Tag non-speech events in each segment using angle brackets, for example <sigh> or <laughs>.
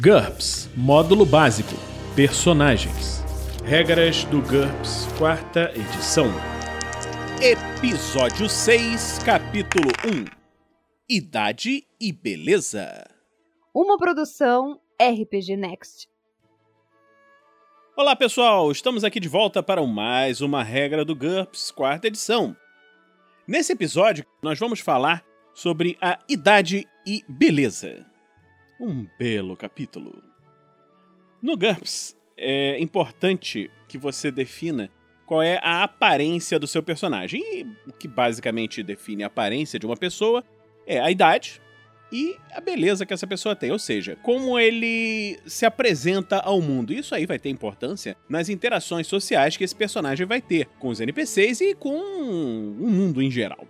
GURPS Módulo Básico Personagens Regras do GURPS, quarta edição. Episódio 6, capítulo 1 Idade e Beleza. Uma produção RPG Next. Olá pessoal, estamos aqui de volta para mais uma regra do GURPS, quarta edição. Nesse episódio, nós vamos falar sobre a idade e beleza. Um belo capítulo. No GURPS, é importante que você defina qual é a aparência do seu personagem. E o que basicamente define a aparência de uma pessoa é a idade e a beleza que essa pessoa tem, ou seja, como ele se apresenta ao mundo. Isso aí vai ter importância nas interações sociais que esse personagem vai ter com os NPCs e com o mundo em geral.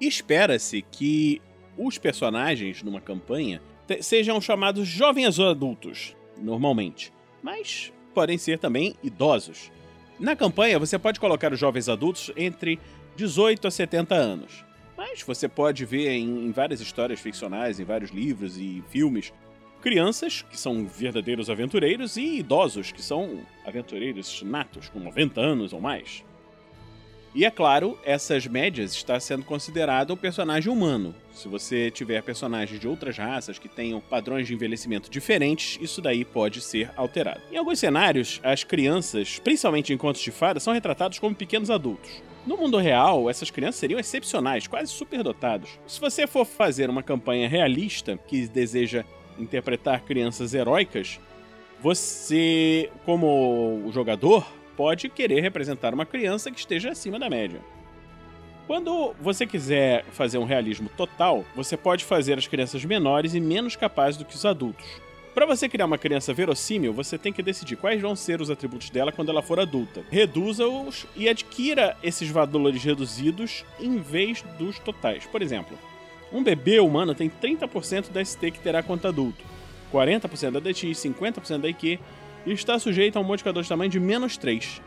Espera-se que os personagens numa campanha sejam chamados jovens adultos, normalmente, mas podem ser também idosos. Na campanha, você pode colocar os jovens adultos entre 18 a 70 anos, mas você pode ver em, em várias histórias ficcionais, em vários livros e filmes, crianças que são verdadeiros aventureiros e idosos que são aventureiros natos, com 90 anos ou mais. E é claro, essas médias está sendo considerado o personagem humano. Se você tiver personagens de outras raças que tenham padrões de envelhecimento diferentes, isso daí pode ser alterado. Em alguns cenários, as crianças, principalmente em contos de fadas, são retratados como pequenos adultos. No mundo real, essas crianças seriam excepcionais, quase superdotados. Se você for fazer uma campanha realista que deseja interpretar crianças heróicas, você, como jogador, pode querer representar uma criança que esteja acima da média. Quando você quiser fazer um realismo total, você pode fazer as crianças menores e menos capazes do que os adultos. Para você criar uma criança verossímil, você tem que decidir quais vão ser os atributos dela quando ela for adulta. Reduza-os e adquira esses valores reduzidos em vez dos totais. Por exemplo, um bebê humano tem 30% da ST que terá quanto adulto, 40% da DX, 50% da IQ e está sujeito a um modificador de tamanho de menos 3.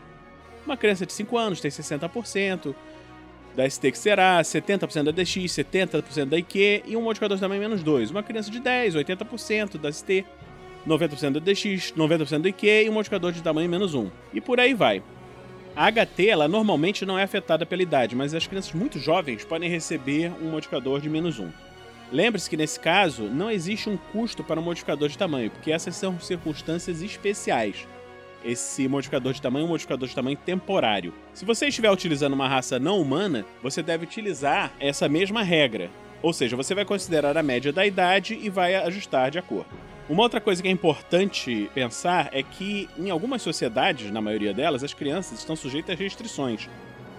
Uma criança de 5 anos tem 60% da ST que será, 70% da DX, 70% da IQ e um modificador de tamanho menos 2. Uma criança de 10, 80% da ST, 90% da DX, 90% da IQ e um modificador de tamanho menos 1. E por aí vai. A HT ela normalmente não é afetada pela idade, mas as crianças muito jovens podem receber um modificador de menos 1. Lembre-se que nesse caso não existe um custo para o modificador de tamanho, porque essas são circunstâncias especiais. Esse modificador de tamanho é um modificador de tamanho temporário. Se você estiver utilizando uma raça não humana, você deve utilizar essa mesma regra. Ou seja, você vai considerar a média da idade e vai ajustar de acordo. Uma outra coisa que é importante pensar é que, em algumas sociedades, na maioria delas, as crianças estão sujeitas a restrições.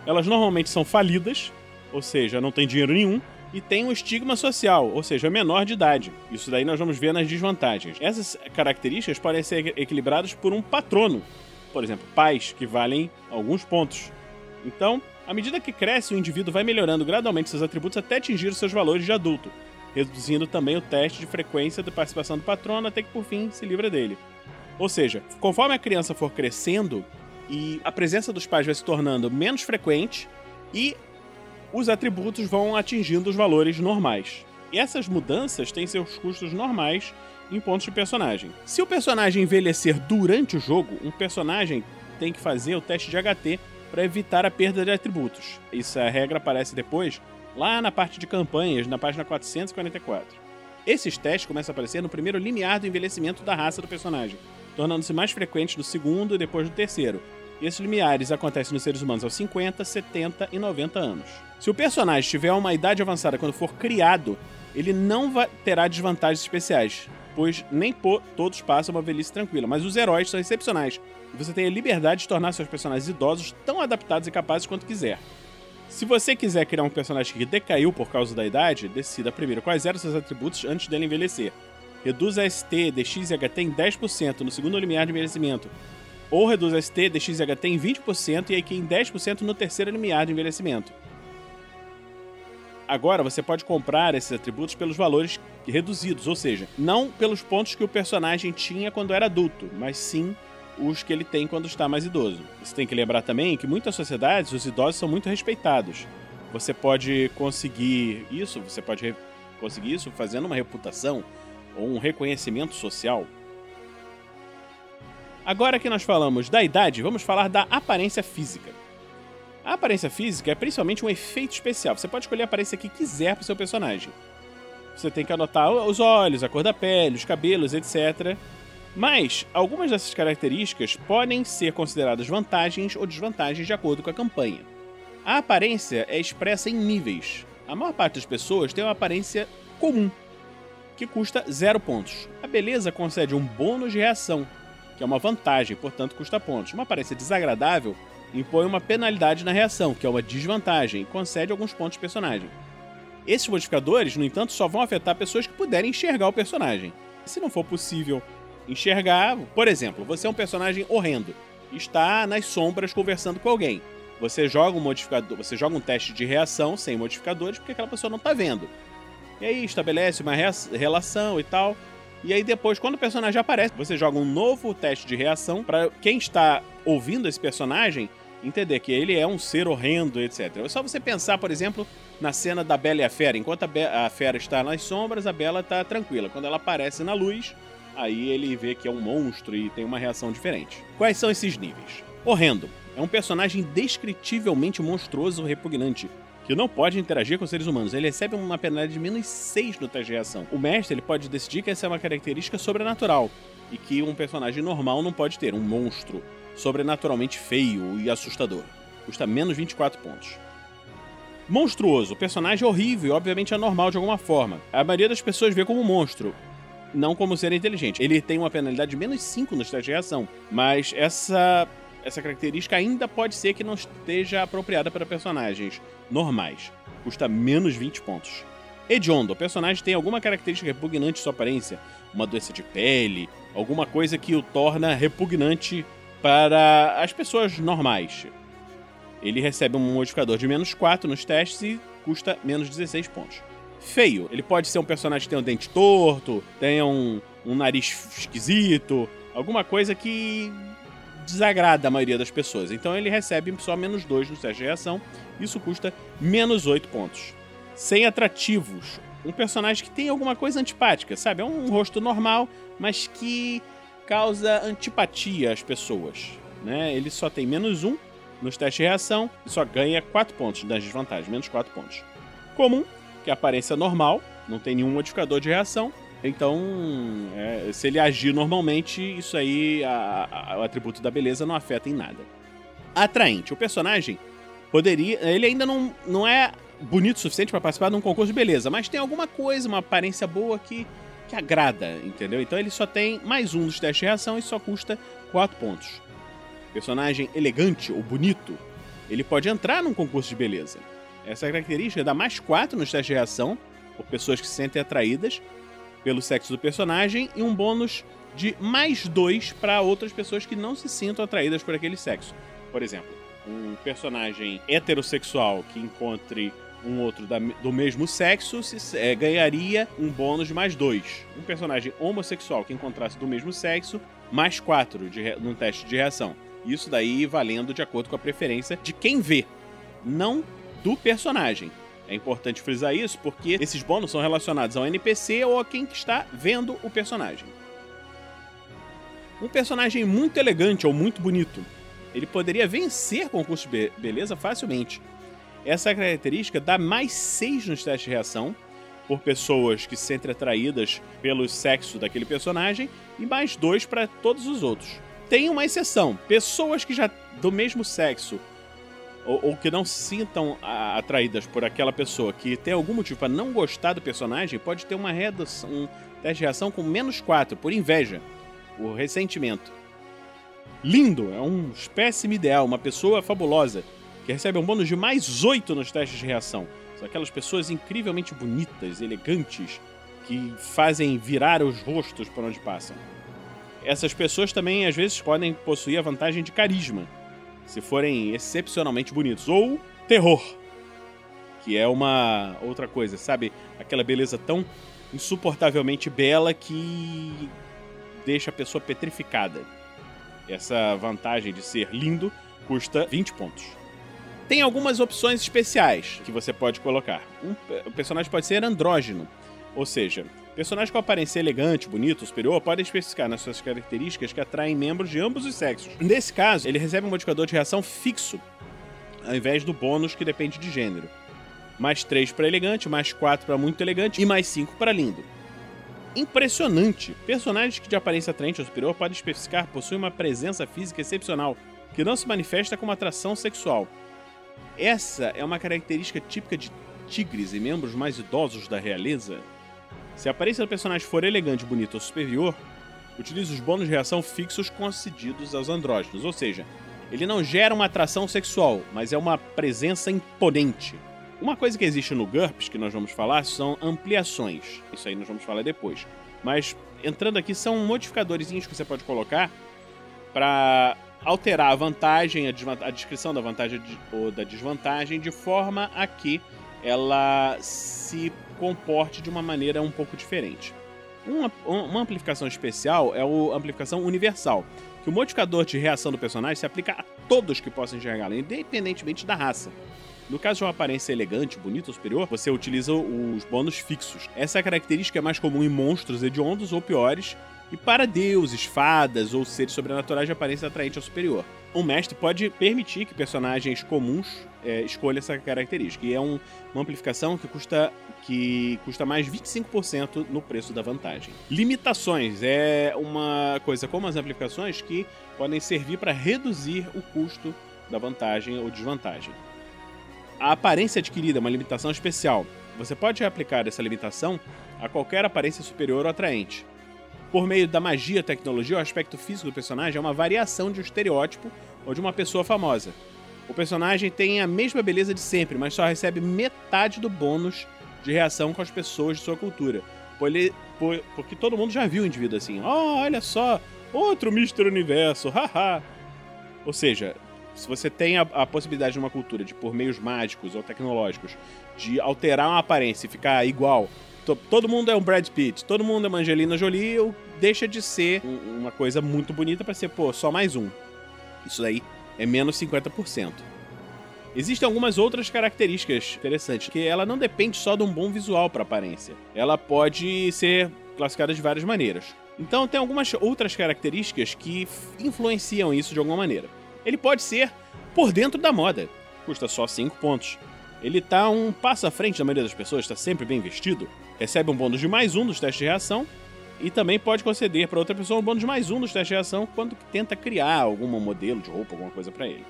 Elas normalmente são falidas, ou seja, não têm dinheiro nenhum, e tem um estigma social, ou seja, menor de idade. Isso daí nós vamos ver nas desvantagens. Essas características podem ser equilibradas por um patrono, por exemplo, pais, que valem alguns pontos. Então, à medida que cresce, o indivíduo vai melhorando gradualmente seus atributos até atingir os seus valores de adulto, reduzindo também o teste de frequência da participação do patrono até que por fim se livra dele. Ou seja, conforme a criança for crescendo e a presença dos pais vai se tornando menos frequente e os atributos vão atingindo os valores normais. E essas mudanças têm seus custos normais em pontos de personagem. Se o personagem envelhecer durante o jogo, um personagem tem que fazer o teste de HT para evitar a perda de atributos. Essa regra aparece depois, lá na parte de campanhas, na página 444. Esses testes começam a aparecer no primeiro limiar do envelhecimento da raça do personagem, tornando-se mais frequentes no segundo e depois do terceiro, esses limiares acontecem nos seres humanos aos 50, 70 e 90 anos. Se o personagem tiver uma idade avançada quando for criado, ele não terá desvantagens especiais, pois nem todos passam uma velhice tranquila, mas os heróis são excepcionais e você tem a liberdade de tornar seus personagens idosos tão adaptados e capazes quanto quiser. Se você quiser criar um personagem que decaiu por causa da idade, decida primeiro quais eram seus atributos antes dele envelhecer. Reduz a ST, DX e HT em 10% no segundo limiar de envelhecimento ou reduz ST, DX e HT em 20% e IQ em 10% no terceiro limiar de envelhecimento. Agora você pode comprar esses atributos pelos valores reduzidos, ou seja, não pelos pontos que o personagem tinha quando era adulto, mas sim os que ele tem quando está mais idoso. Você tem que lembrar também que muitas sociedades os idosos são muito respeitados. Você pode conseguir isso, você pode conseguir isso fazendo uma reputação ou um reconhecimento social. Agora que nós falamos da idade, vamos falar da aparência física. A aparência física é principalmente um efeito especial. Você pode escolher a aparência que quiser para o seu personagem. Você tem que anotar os olhos, a cor da pele, os cabelos, etc. Mas algumas dessas características podem ser consideradas vantagens ou desvantagens de acordo com a campanha. A aparência é expressa em níveis. A maior parte das pessoas tem uma aparência comum, que custa zero pontos. A beleza concede um bônus de reação, que é uma vantagem, portanto custa pontos. Uma aparência desagradável impõe uma penalidade na reação, que é uma desvantagem, e concede alguns pontos ao personagem. Esses modificadores, no entanto, só vão afetar pessoas que puderem enxergar o personagem. Se não for possível enxergar, por exemplo, você é um personagem horrendo, está nas sombras conversando com alguém. Você joga um modificador, você joga um teste de reação sem modificadores porque aquela pessoa não está vendo. E aí estabelece uma relação e tal. E aí depois, quando o personagem aparece, você joga um novo teste de reação para quem está ouvindo esse personagem entender que ele é um ser horrendo, etc. É só você pensar, por exemplo, na cena da Bela e a Fera. Enquanto a, Be a Fera está nas sombras, a Bela está tranquila. Quando ela aparece na luz, aí ele vê que é um monstro e tem uma reação diferente. Quais são esses níveis? Horrendo. É um personagem descritivelmente monstruoso e repugnante, que não pode interagir com seres humanos. Ele recebe uma penalidade de menos 6 no teste de reação. O mestre ele pode decidir que essa é uma característica sobrenatural e que um personagem normal não pode ter, um monstro sobrenaturalmente feio e assustador. Custa menos 24 pontos. Monstruoso. Personagem horrível e obviamente é normal de alguma forma. A maioria das pessoas vê como um monstro, não como ser inteligente. Ele tem uma penalidade de menos 5 no teste de reação, mas essa, essa característica ainda pode ser que não esteja apropriada para personagens normais. Custa menos 20 pontos. Hediondo. O personagem tem alguma característica repugnante em sua aparência, uma doença de pele, alguma coisa que o torna repugnante para as pessoas normais. Ele recebe um modificador de menos 4 nos testes e custa menos 16 pontos. Feio. Ele pode ser um personagem que tem um dente torto, tenha um, um nariz esquisito, alguma coisa que desagrada a maioria das pessoas. Então ele recebe só menos 2 no teste de reação. Isso custa menos 8 pontos. Sem atrativos. Um personagem que tem alguma coisa antipática, sabe? É um rosto normal, mas que causa antipatia às pessoas. Né? Ele só tem menos um nos testes de reação e só ganha 4 pontos das desvantagens, menos 4 pontos. Comum, que é aparência normal, não tem nenhum modificador de reação. Então, é, se ele agir normalmente, isso aí, a, a, o atributo da beleza não afeta em nada. Atraente. O personagem poderia. Ele ainda não, não é bonito o suficiente para participar de um concurso de beleza, mas tem alguma coisa, uma aparência boa que que agrada, entendeu? Então ele só tem mais um dos testes de reação e só custa 4 pontos. Personagem elegante ou bonito, ele pode entrar num concurso de beleza. Essa característica dá mais 4 nos testes de reação, por pessoas que se sentem atraídas pelo sexo do personagem, e um bônus de mais 2 para outras pessoas que não se sintam atraídas por aquele sexo. Por exemplo, um personagem heterossexual que encontre um outro da, do mesmo sexo se, é, ganharia um bônus de mais dois. Um personagem homossexual que encontrasse do mesmo sexo, mais quatro de, num teste de reação. Isso daí valendo de acordo com a preferência de quem vê, não do personagem. É importante frisar isso porque esses bônus são relacionados ao NPC ou a quem está vendo o personagem. Um personagem muito elegante ou muito bonito, ele poderia vencer concurso de beleza facilmente, essa característica dá mais 6 nos testes de reação por pessoas que se sentem atraídas pelo sexo daquele personagem e mais 2 para todos os outros. Tem uma exceção: pessoas que já do mesmo sexo ou, ou que não se sintam a, atraídas por aquela pessoa que tem algum motivo para não gostar do personagem, pode ter uma redução, um teste de reação com menos 4 por inveja, por ressentimento. Lindo, é um espécime ideal, uma pessoa fabulosa que recebe um bônus de mais 8 nos testes de reação. São aquelas pessoas incrivelmente bonitas, elegantes, que fazem virar os rostos por onde passam. Essas pessoas também, às vezes, podem possuir a vantagem de carisma, se forem excepcionalmente bonitos. Ou terror, que é uma outra coisa, sabe? Aquela beleza tão insuportavelmente bela que deixa a pessoa petrificada. Essa vantagem de ser lindo custa 20 pontos. Tem algumas opções especiais que você pode colocar. Um, o personagem pode ser andrógeno, ou seja, Personagens com aparência elegante, bonito, superior podem especificar nas suas características que atraem membros de ambos os sexos. Nesse caso, ele recebe um modificador de reação fixo, ao invés do bônus que depende de gênero. Mais 3 para elegante, mais 4 para muito elegante e mais 5 para lindo. Impressionante! Personagens que de aparência atraente ou superior podem especificar possuem uma presença física excepcional, que não se manifesta como atração sexual. Essa é uma característica típica de tigres e membros mais idosos da realeza. Se a aparência do personagem for elegante, bonito ou superior, utilize os bônus de reação fixos concedidos aos andrógenos, ou seja, ele não gera uma atração sexual, mas é uma presença imponente. Uma coisa que existe no GURPS, que nós vamos falar, são ampliações. Isso aí nós vamos falar depois. Mas entrando aqui, são modificadores que você pode colocar para alterar a vantagem, a, a, descrição da vantagem ou da desvantagem, de forma a que ela se comporte de uma maneira um pouco diferente. Uma, uma amplificação especial é a amplificação universal, que o modificador de reação do personagem se aplica a todos que possam enxergá-lo, independentemente da raça. No caso de uma aparência elegante, bonita ou superior, você utiliza os bônus fixos. Essa característica é mais comum em monstros hediondos ou piores, e para deuses, fadas ou seres sobrenaturais de aparência atraente ou superior. Um mestre pode permitir que personagens comuns é, escolham essa característica, e é um, uma amplificação que custa, que custa mais 25% no preço da vantagem. Limitações é uma coisa como as amplificações que podem servir para reduzir o custo da vantagem ou desvantagem. A aparência adquirida é uma limitação especial. Você pode aplicar essa limitação a qualquer aparência superior ou atraente. Por meio da magia, tecnologia, o aspecto físico do personagem é uma variação de um estereótipo ou de uma pessoa famosa. O personagem tem a mesma beleza de sempre, mas só recebe metade do bônus de reação com as pessoas de sua cultura. Porque todo mundo já viu o indivíduo assim. Oh, olha só, outro Mr. Universo, <laughs> haha. Ou seja, se você tem a, a, possibilidade de uma cultura de, por meios mágicos ou tecnológicos, de alterar uma aparência e ficar igual, todo mundo é um Brad Pitt, todo mundo é uma Angelina Jolie, deixa de ser um, uma coisa muito bonita para ser, pô, só mais um. Isso daí é menos 50%. Existem algumas outras características interessantes, que ela não depende só de um bom visual para aparência. Ela pode ser classificada de várias maneiras. Então tem algumas outras características que influenciam isso de alguma maneira. Ele pode ser por dentro da moda. Custa só 5 pontos. Ele tá um passo à frente da maioria das pessoas, está sempre bem vestido. Recebe um bônus de mais um dos testes de reação. E também pode conceder para outra pessoa um bônus de mais um dos testes de reação quando tenta criar algum modelo de roupa, alguma coisa para ele.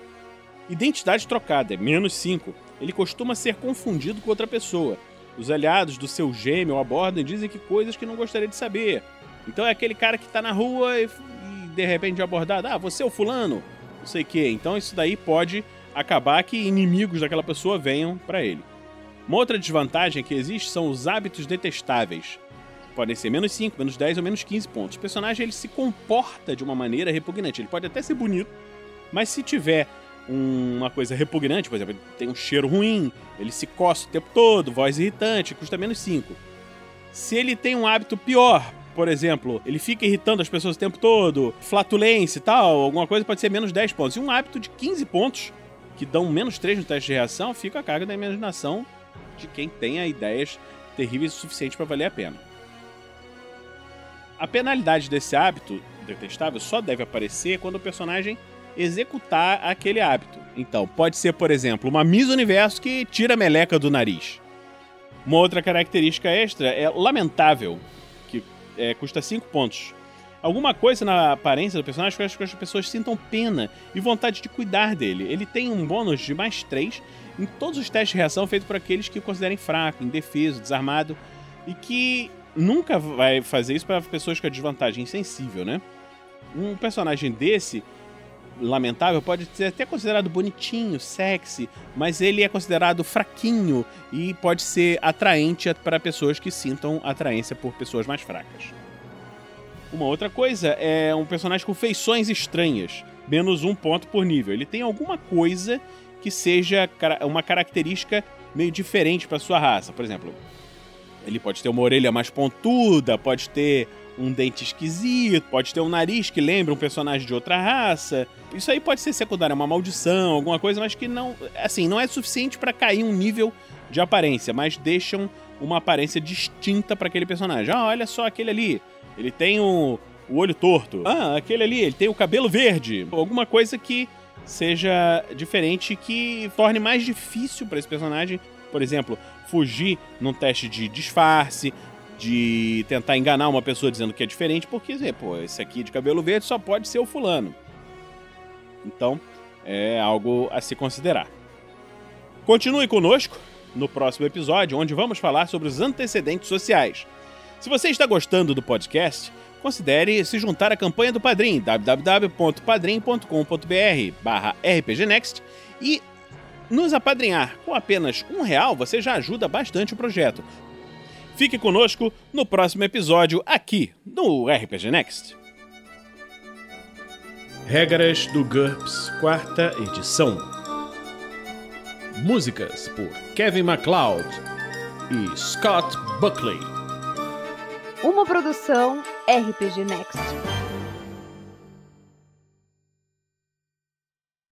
Identidade trocada é menos 5. Ele costuma ser confundido com outra pessoa. Os aliados do seu gêmeo abordam e dizem que coisas que não gostaria de saber. Então é aquele cara que tá na rua e, e de repente é abordado: Ah, você é o fulano? não sei o que. Então isso daí pode acabar que inimigos daquela pessoa venham para ele. Uma outra desvantagem que existe são os hábitos detestáveis. Podem ser menos 5, menos 10 ou menos 15 pontos. O personagem ele se comporta de uma maneira repugnante. Ele pode até ser bonito, mas se tiver uma coisa repugnante, por exemplo, ele tem um cheiro ruim, ele se coça o tempo todo, voz irritante, custa menos 5. Se ele tem um hábito pior, por exemplo, ele fica irritando as pessoas o tempo todo, flatulência e tal, alguma coisa pode ser menos 10 pontos. E um hábito de 15 pontos, que dão menos 3 no teste de reação, fica a carga da imaginação de quem tenha ideias terríveis o suficiente para valer a pena. A penalidade desse hábito detestável só deve aparecer quando o personagem executar aquele hábito. Então, pode ser, por exemplo, uma Miss Universo que tira a meleca do nariz. Uma outra característica extra é lamentável, é, custa 5 pontos. Alguma coisa na aparência do personagem faz com que as pessoas sintam pena e vontade de cuidar dele. Ele tem um bônus de mais 3 em todos os testes de reação feitos por aqueles que o considerem fraco, indefeso, desarmado e que nunca vai fazer isso para pessoas com a desvantagem insensível, né? Um personagem desse lamentável pode ser até considerado bonitinho, sexy, mas ele é considerado fraquinho e pode ser atraente para pessoas que sintam atraência por pessoas mais fracas. Uma outra coisa é um personagem com feições estranhas, menos um ponto por nível. Ele tem alguma coisa que seja uma característica meio diferente para sua raça. Por exemplo, ele pode ter uma orelha mais pontuda, pode ter um dente esquisito, pode ter um nariz que lembra um personagem de outra raça. Isso aí pode ser secundário, uma maldição, alguma coisa, mas que não, assim, não é suficiente para cair um nível de aparência, mas deixam uma aparência distinta para aquele personagem. Ah, olha só aquele ali. Ele tem o, o olho torto. Ah, aquele ali, ele tem o cabelo verde. Alguma coisa que seja diferente que torne mais difícil para esse personagem, por exemplo, fugir num teste de disfarce, de tentar enganar uma pessoa dizendo que é diferente, porque, pô, esse aqui de cabelo verde só pode ser o fulano. Então, é algo a se considerar. Continue conosco no próximo episódio, onde vamos falar sobre os antecedentes sociais. Se você está gostando do podcast, considere se juntar à campanha do Padrim, www.padrim.com.br barra rpgnext e nos apadrinhar. Com apenas um real, você já ajuda bastante o projeto. Fique conosco no próximo episódio aqui no RPG Next. Regras do GURPS, quarta edição. Músicas por Kevin MacLeod e Scott Buckley. Uma produção RPG Next.